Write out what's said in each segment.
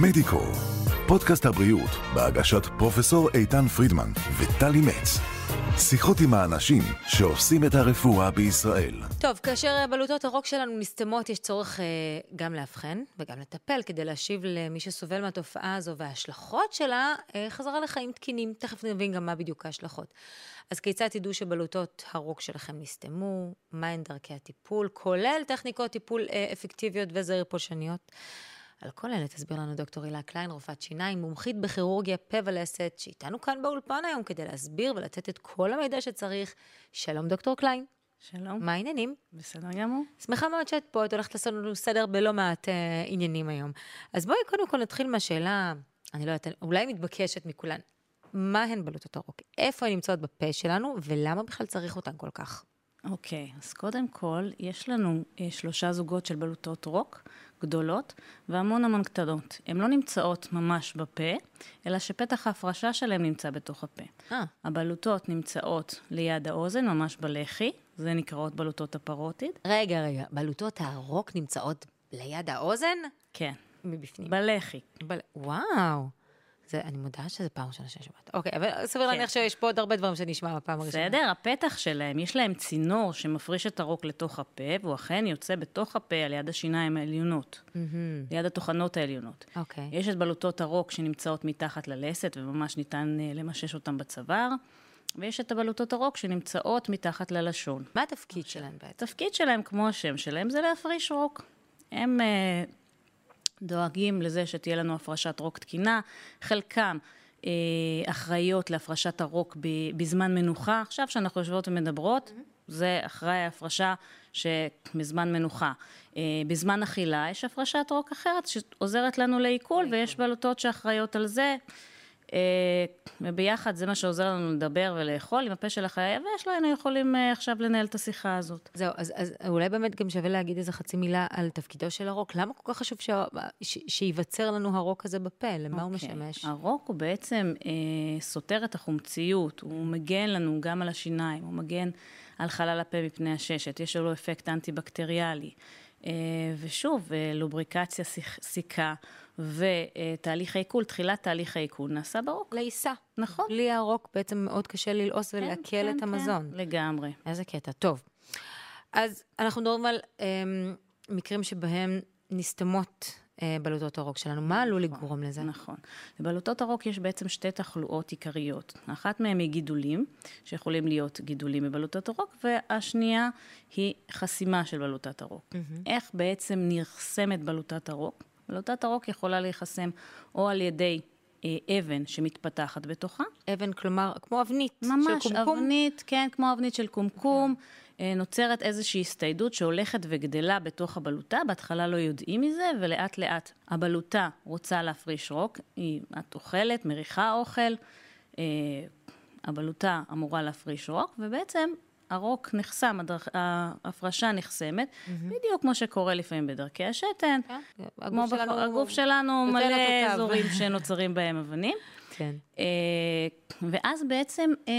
מדיקו, פודקאסט הבריאות בהגשת פרופסור איתן פרידמן וטלי מצ. שיחות עם האנשים שעושים את הרפואה בישראל. טוב, כאשר בלוטות הרוק שלנו נסתמות, יש צורך אה, גם לאבחן וגם לטפל כדי להשיב למי שסובל מהתופעה הזו וההשלכות שלה אה, חזרה לחיים תקינים. תכף נבין גם מה בדיוק ההשלכות. אז כיצד תדעו שבלוטות הרוק שלכם נסתמו? מהן דרכי הטיפול, כולל טכניקות טיפול אה, אפקטיביות וזעיר פולשניות? על כל אלה תסביר לנו דוקטור הילה קליין, רופאת שיניים, מומחית בכירורגיה פה ולסת, שאיתנו כאן באולפן היום כדי להסביר ולתת את כל המידע שצריך. שלום דוקטור קליין. שלום. מה העניינים? בסדר גמור. שמחה מאוד שאת פה, את הולכת לעשות לנו סדר בלא מעט אה, עניינים היום. אז בואי קודם כל נתחיל מהשאלה, אני לא יודעת, אולי מתבקשת מכולן. מה הן בלוטות הרוק? איפה הן נמצאות בפה שלנו, ולמה בכלל צריך אותן כל כך? אוקיי, אז קודם כל, יש לנו אה, שלושה זוגות של בלוטות רוק גדולות והמון המון קטנות. הן לא נמצאות ממש בפה, אלא שפתח ההפרשה שלהן נמצא בתוך הפה. אה. הבלוטות נמצאות ליד האוזן, ממש בלחי, זה נקראות בלוטות הפרוטיד. רגע, רגע, בלוטות הרוק נמצאות ליד האוזן? כן, מבפנים. בלחי. בל... וואו. זה, אני מודה שזה פעם ראשונה שאני שומעת. אוקיי, אבל סביר כן. להניח שיש פה עוד הרבה דברים שנשמע בפעם הראשונה. בסדר, הפתח שלהם, יש להם צינור שמפריש את הרוק לתוך הפה, והוא אכן יוצא בתוך הפה על יד השיניים העליונות, ליד הטוחנות העליונות. אוקיי. יש את בלוטות הרוק שנמצאות מתחת ללסת, וממש ניתן אה, למשש אותן בצוואר, ויש את הבלוטות הרוק שנמצאות מתחת ללשון. מה התפקיד שלהם בעצם? התפקיד שלהם, כמו השם שלהם, זה להפריש רוק. הם אה, דואגים לזה שתהיה לנו הפרשת רוק תקינה, חלקם אה, אחראיות להפרשת הרוק ב, בזמן מנוחה. עכשיו שאנחנו יושבות ומדברות, זה אחראי ההפרשה שבזמן מנוחה. אה, בזמן אכילה יש הפרשת רוק אחרת שעוזרת לנו לעיכול, ויש בלוטות שאחראיות על זה. אה, וביחד זה מה שעוזר לנו לדבר ולאכול. עם הפה שלך היה יבש, לא היינו יכולים אה, עכשיו לנהל את השיחה הזאת. זהו, אז, אז אולי באמת גם שווה להגיד איזה חצי מילה על תפקידו של הרוק. למה כל כך חשוב ש... ש... שייווצר לנו הרוק הזה בפה? למה הוא אוקיי. משמש? הרוק הוא בעצם אה, סותר את החומציות, הוא מגן לנו גם על השיניים, הוא מגן על חלל הפה מפני הששת, יש לו אפקט אנטי-בקטריאלי. אה, ושוב, אה, לובריקציה, סיכ- סיכה ותהליך העיכול, תחילת תהליך העיכול נעשה ברוק. לעיסה. נכון. בלי הרוק בעצם מאוד קשה ללעוס כן, ולעכל כן, את המזון. כן, לגמרי. איזה קטע. טוב. אז אנחנו מדברים על אה, מקרים שבהם נסתמות בלוטות הרוק שלנו. מה עלול לגרום לזה? נכון. לבלוטות הרוק יש בעצם שתי תחלואות עיקריות. אחת מהן היא גידולים, שיכולים להיות גידולים בבלוטת הרוק, והשנייה היא חסימה של בלוטת הרוק. איך בעצם נחסמת בלוטת הרוק? בלוטת הרוק יכולה להיחסם או על ידי אה, אבן שמתפתחת בתוכה, אבן, כלומר, כמו אבנית ממש, של קומקום. אבנית, כן, כמו אבנית של קומקום. אה, נוצרת איזושהי הסתיידות שהולכת וגדלה בתוך הבלוטה, בהתחלה לא יודעים מזה, ולאט לאט הבלוטה רוצה להפריש רוק, היא, את אוכלת, מריחה אוכל, אה, הבלוטה אמורה להפריש רוק, ובעצם הרוק נחסם, הדרכ... ההפרשה נחסמת, בדיוק כמו שקורה לפעמים בדרכי השתן. כן, כמו הגוף שלנו הגוף שלנו מלא. אזורים שנוצרים בהם אבנים. כן. אה, ואז בעצם אה,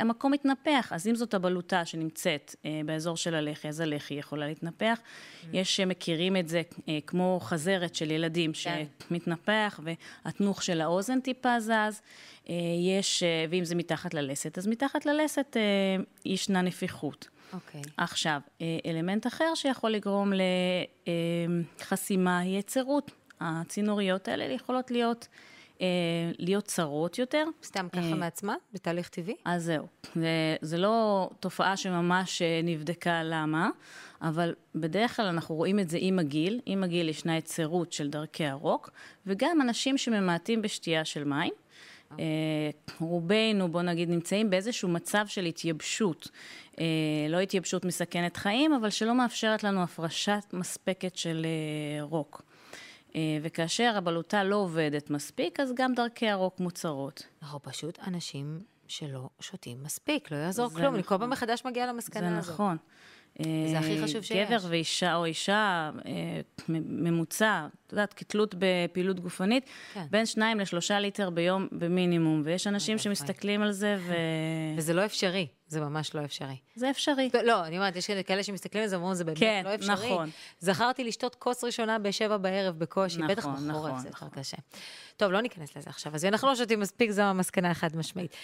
המקום מתנפח. אז אם זאת הבלוטה שנמצאת אה, באזור של הלחי, אז הלחי יכולה להתנפח. יש שמכירים את זה אה, כמו חזרת של ילדים כן. שמתנפח, והתנוך של האוזן טיפה זז. אה, יש, אה, ואם זה מתחת ללסת, אז מתחת ללסת אה, ישנה נפיחות. אוקיי. עכשיו, אה, אלמנט אחר שיכול לגרום לחסימה היא יצירות. הצינוריות האלה יכולות להיות, אה, להיות צרות יותר. סתם ככה אה, מעצמה? בתהליך טבעי? אז זהו. זה, זה לא תופעה שממש אה, נבדקה למה, אבל בדרך כלל אנחנו רואים את זה עם הגיל. עם הגיל ישנה יצירות של דרכי הרוק, וגם אנשים שממעטים בשתייה של מים. אה, רובנו, בוא נגיד, נמצאים באיזשהו מצב של התייבשות. אה, לא התייבשות מסכנת חיים, אבל שלא מאפשרת לנו הפרשה מספקת של אה, רוק. אה, וכאשר הבלוטה לא עובדת מספיק, אז גם דרכי הרוק מוצרות. אנחנו פשוט אנשים שלא שותים מספיק, לא יעזור זה כלום, אני כל נכון. פעם מחדש מגיעה זה למסקנה הזאת. נכון. וזה הכי אה, חשוב שיש. גבר ואישה או אישה, אה, ממוצע, את יודעת, כתלות בפעילות גופנית, כן. בין שניים לשלושה ליטר ביום במינימום, ויש אנשים. שמסתכלים על זה ו... וזה לא אפשרי. זה ממש לא אפשרי. זה אפשרי. לא, אני אומרת, יש כאלה שמסתכלים על זה ואומרים, זה באמת כן, לא אפשרי. נכון. זכרתי לשתות כוס ראשונה בשבע בערב בקושי, נכון, בטח בחורף נכון, זה יותר נכון. קשה. טוב, לא ניכנס לזה עכשיו, אז אנחנו לא שותים מספיק, זו המסקנה החד משמעית.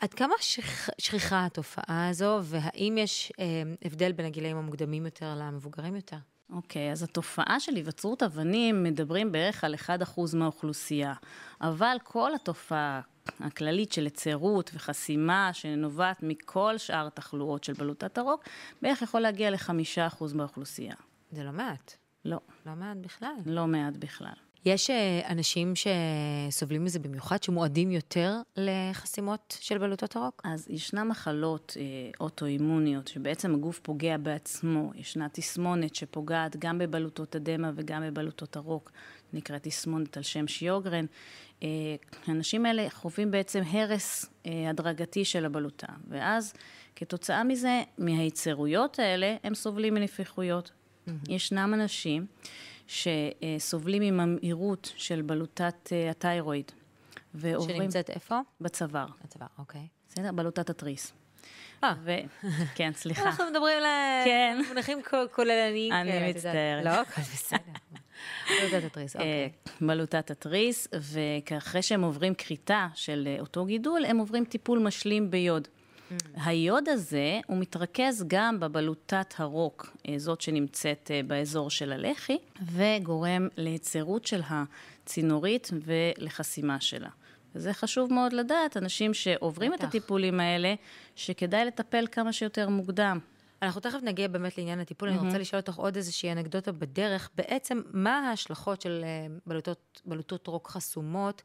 עד כמה שכ- שכיחה התופעה הזו, והאם יש אה, הבדל בין הגילאים המוקדמים יותר למבוגרים יותר? אוקיי, אז התופעה של היווצרות אבנים, מדברים בערך על 1% מהאוכלוסייה. אבל כל התופעה הכללית של היצרות וחסימה, שנובעת מכל שאר התחלואות של בלוטת הרוק, בערך יכול להגיע ל-5% מהאוכלוסייה. זה לא מעט. לא, לא מעט בכלל. לא מעט בכלל. יש אה, אנשים שסובלים מזה במיוחד, שמועדים יותר לחסימות של בלוטות הרוק? אז ישנן מחלות אה, אוטואימוניות, שבעצם הגוף פוגע בעצמו. ישנה תסמונת שפוגעת גם בבלוטות הדמע וגם בבלוטות הרוק, נקראת תסמונת על שם שיוגרן. אה, האנשים האלה חווים בעצם הרס הדרגתי של הבלוטה, ואז כתוצאה מזה, מהיצרויות האלה, הם סובלים מנפיחויות. ישנם אנשים שסובלים מממאירות של בלוטת אה, התיירואיד. ועוברים שנמצאת איפה? בצוואר. בצוואר, אוקיי. בסדר? בלוטת התריס. אה. ו... כן, סליחה. אנחנו מדברים על כן. מונחים כוללניים. אני יודעת. מצטערת. לא, הכל בסדר. בלוטת התריס, אה, אוקיי. בלוטת התריס, ואחרי שהם עוברים כריתה של אה, אותו גידול, הם עוברים טיפול משלים ביוד. Mm. היוד הזה, הוא מתרכז גם בבלוטת הרוק, אה, זאת שנמצאת אה, באזור של הלחי, וגורם להיצרות של הצינורית ולחסימה שלה. וזה חשוב מאוד לדעת, אנשים שעוברים את. הטיפולים האלה, שכדאי לטפל כמה שיותר מוקדם. אנחנו תכף נגיע באמת לעניין הטיפול, אני רוצה לשאול אותך עוד איזושהי אנקדוטה בדרך. בעצם, מה ההשלכות של אה, בלוטות, בלוטות רוק חסומות?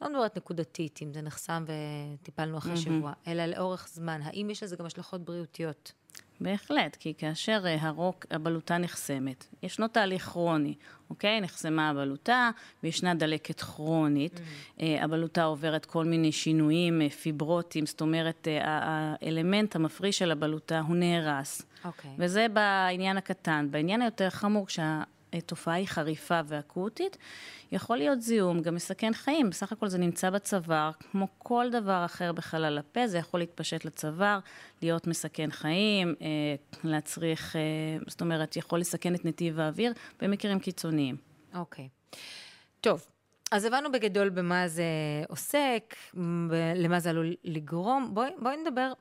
לא מדברת נקודתית, אם זה נחסם וטיפלנו אחרי שבוע, אלא לאורך זמן. האם יש לזה גם השלכות בריאותיות? בהחלט, כי כאשר אה, הרוק, הבלוטה נחסמת, ישנו תהליך כרוני, אוקיי? נחסמה הבלוטה וישנה דלקת כרונית. אה, הבלוטה עוברת כל מיני שינויים אה, פיברוטיים, זאת אומרת, האלמנט המפריש של הבלוטה הוא נהרס. אוקיי. וזה בעניין הקטן. בעניין היותר חמור, כשהתופעה היא חריפה ואקוטית, יכול להיות זיהום, גם מסכן חיים. בסך הכל זה נמצא בצוואר, כמו כל דבר אחר בחלל הפה, זה יכול להתפשט לצוואר, להיות מסכן חיים, אה, להצריך, אה, זאת אומרת, יכול לסכן את נתיב האוויר במקרים קיצוניים. אוקיי. טוב, אז הבנו בגדול במה זה עוסק, ב- למה זה עלול לגרום. בואי, בואי נדבר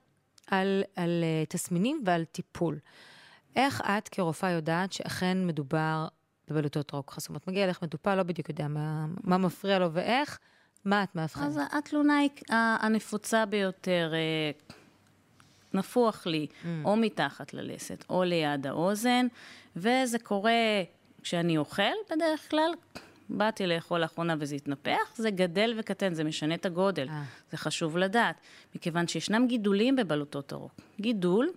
על, על אה, תסמינים ועל טיפול. איך את כרופאה יודעת שאכן מדובר בבלוטות רוק חסומות? מגיע אליך מטופל, לא בדיוק יודע מה, מה מפריע לו ואיך, מה את מאבחנת? אז התלונה היא הנפוצה ביותר, אה, נפוח לי, או מתחת ללסת, או ליד האוזן, וזה קורה כשאני אוכל בדרך כלל. באתי לאכול לאחרונה וזה התנפח, זה גדל וקטן, זה משנה את הגודל. אה. זה חשוב לדעת, מכיוון שישנם גידולים בבלוטות הרוק. גידול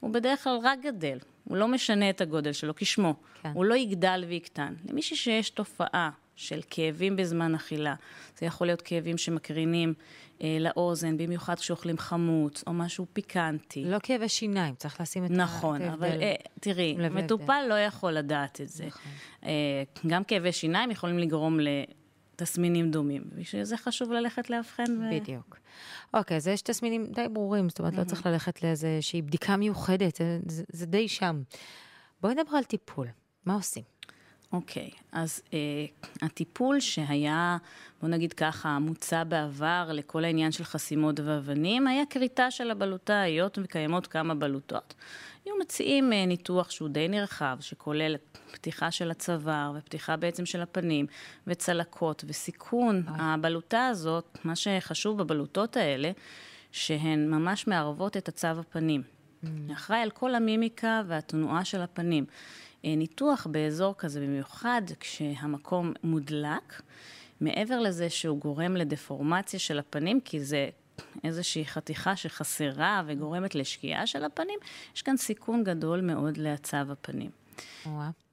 הוא בדרך כלל רק גדל, הוא לא משנה את הגודל שלו כשמו. כן. הוא לא יגדל ויקטן. למישהי שיש תופעה של כאבים בזמן אכילה, זה יכול להיות כאבים שמקרינים אה, לאוזן, במיוחד כשאוכלים חמוץ, או משהו פיקנטי. לא כאבי שיניים, צריך לשים את נכון, ההבדל. אבל אה, תראי. מטופל לא יכול לדעת את זה. נכון. אה, גם כאבי שיניים יכולים לגרום לתסמינים דומים. בשביל זה חשוב ללכת לאבחן. ו... בדיוק. אוקיי, אז יש תסמינים די ברורים, זאת אומרת, לא צריך ללכת לאיזושהי בדיקה מיוחדת, זה, זה, זה די שם. בואי נדבר על טיפול, מה עושים? אוקיי, אז אה, הטיפול שהיה, בוא נגיד ככה, מוצע בעבר לכל העניין של חסימות ואבנים, היה כריתה של הבלוטה, היות וקיימות כמה בלוטות. היו מציעים אה, ניתוח שהוא די נרחב, שכולל פתיחה של הצוואר ופתיחה בעצם של הפנים, וצלקות וסיכון. הבלוטה הזאת, מה שחשוב בבלוטות האלה, שהן ממש מערבות את הצו הפנים. אחראי על כל המימיקה והתנועה של הפנים. אה, ניתוח באזור כזה, במיוחד כשהמקום מודלק, מעבר לזה שהוא גורם לדפורמציה של הפנים, כי זה איזושהי חתיכה שחסרה וגורמת לשקיעה של הפנים, יש כאן סיכון גדול מאוד להצב הפנים.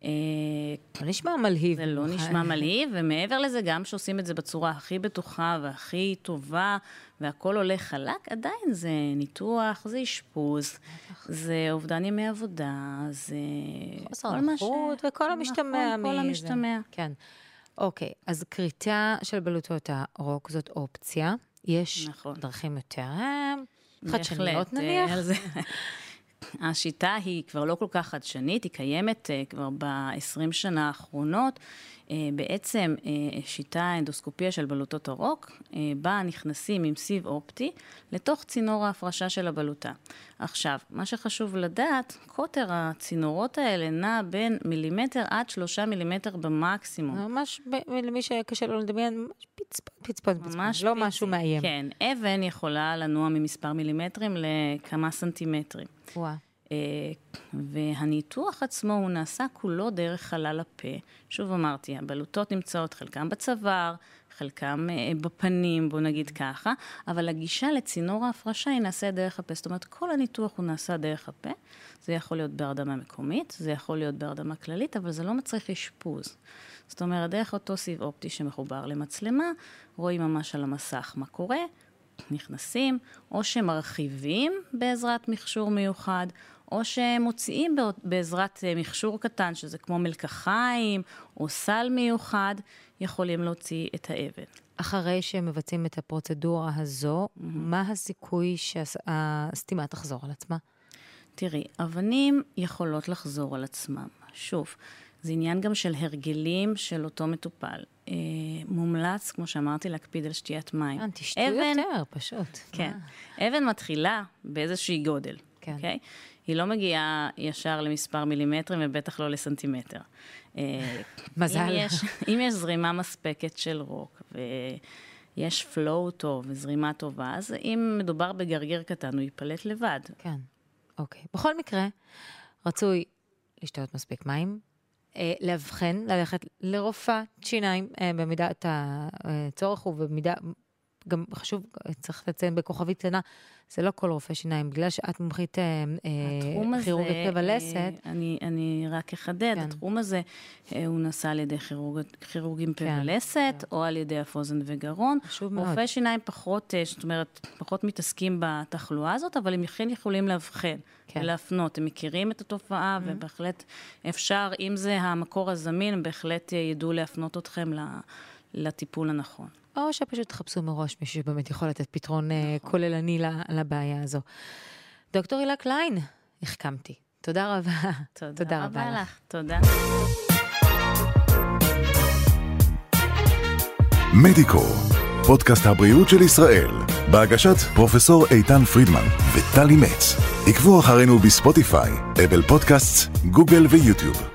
אה, לא נשמע מלהיב. זה לא נשמע מלהיב, ומעבר לזה, גם שעושים את זה בצורה הכי בטוחה והכי טובה, והכול הולך חלק, עדיין זה ניתוח, זה אשפוז, זה אובדן ימי עבודה, זה... חוסר כל נוחות וכל המשתמע נכון, כל מזה. המשתמע. כן. אוקיי, אז כריתה של בלוטות הרוק זאת אופציה. יש נכון. דרכים יותר אה, חדשניות נניח? השיטה היא כבר לא כל כך חדשנית, היא קיימת כבר ב-20 שנה האחרונות. אה, בעצם אה, שיטה אנדוסקופיה של בלוטות הרוק, אה, בה נכנסים עם סיב אופטי לתוך צינור ההפרשה של הבלוטה. עכשיו, מה שחשוב לדעת, קוטר הצינורות האלה נע בין מילימטר עד שלושה מילימטר במקסימום. ממש, למי שקשה לו לדמיין, פצפון, פצפון, פצפון, ממש לא פיצי. משהו מאיים. כן, אבן יכולה לנוע ממספר מילימטרים לכמה סנטימטרים. וואו. אה, והניתוח עצמו הוא נעשה כולו דרך חלל הפה. שוב אמרתי, הבלוטות נמצאות חלקם בצוואר, חלקם אה, בפנים, בוא נגיד ככה, אבל הגישה לצינור ההפרשה היא נעשית דרך הפה. זאת אומרת, כל הניתוח הוא נעשה דרך הפה. זה יכול להיות בהרדמה מקומית, זה יכול להיות בהרדמה כללית, אבל זה לא מצריך אשפוז. זאת אומרת, דרך אותו סיב אופטי שמחובר למצלמה, רואים ממש על המסך מה קורה, נכנסים, או שמרחיבים בעזרת מכשור מיוחד, או שהם מוציאים בעזרת אה, מכשור קטן, שזה כמו מלקחיים או סל מיוחד, יכולים להוציא את האבן. אחרי שהם מבצעים את הפרוצדורה הזו, mm-hmm. מה הסיכוי שהסתימה תחזור על עצמה? תראי, אבנים יכולות לחזור על עצמם. שוב, זה עניין גם של הרגלים של אותו מטופל. אה, מומלץ, כמו שאמרתי, להקפיד על שתיית מים. אה, תשתו יותר, פשוט. כן. אה. אבן מתחילה באיזושהי גודל, כן. Okay? היא לא מגיעה ישר למספר מילימטרים ובטח לא לסנטימטר. אה, מזל. אם יש, אם יש זרימה מספקת של רוק ויש flow טוב וזרימה טובה, אז אם מדובר בגרגר קטן, הוא ייפלט לבד. כן, אוקיי. בכל מקרה, רצוי לשתות מספיק מים, אה, לאבחן, ללכת לרופאת שיניים אה, במידת הצורך ובמידה גם חשוב, צריך לציין בכוכבית קטנה, זה לא כל רופא שיניים, בגלל שאת מומחית אה, אה כירורגית פה ולסת. אה, אני, אני רק אחדד, כן. התחום הזה, הוא נעשה על ידי כירורג, כירורגים פה כן, ולסת, כן. או על ידי אף אוזן וגרון. חשוב מאוד. רופאי שיניים פחות, זאת אומרת, פחות מתעסקים בתחלואה הזאת, אבל הם כן יכולים לאבחן כן. ולהפנות. הם מכירים את התופעה, mm-hmm. ובהחלט אפשר, אם זה המקור הזמין, הם בהחלט ידעו להפנות אתכם לטיפול הנכון. או שפשוט תחפשו מראש מישהו שבאמת יכול לתת פתרון אה, נכון. כוללני לבעיה הזו. דוקטור הילה קליין, החכמתי. תודה רבה. תודה, תודה רבה לך. לך. תודה. מדיקו, פודקאסט הבריאות של ישראל, בהגשת פרופסור איתן פרידמן וטלי מצ. עקבו אחרינו בספוטיפיי, אפל פודקאסט, גוגל ויוטיוב.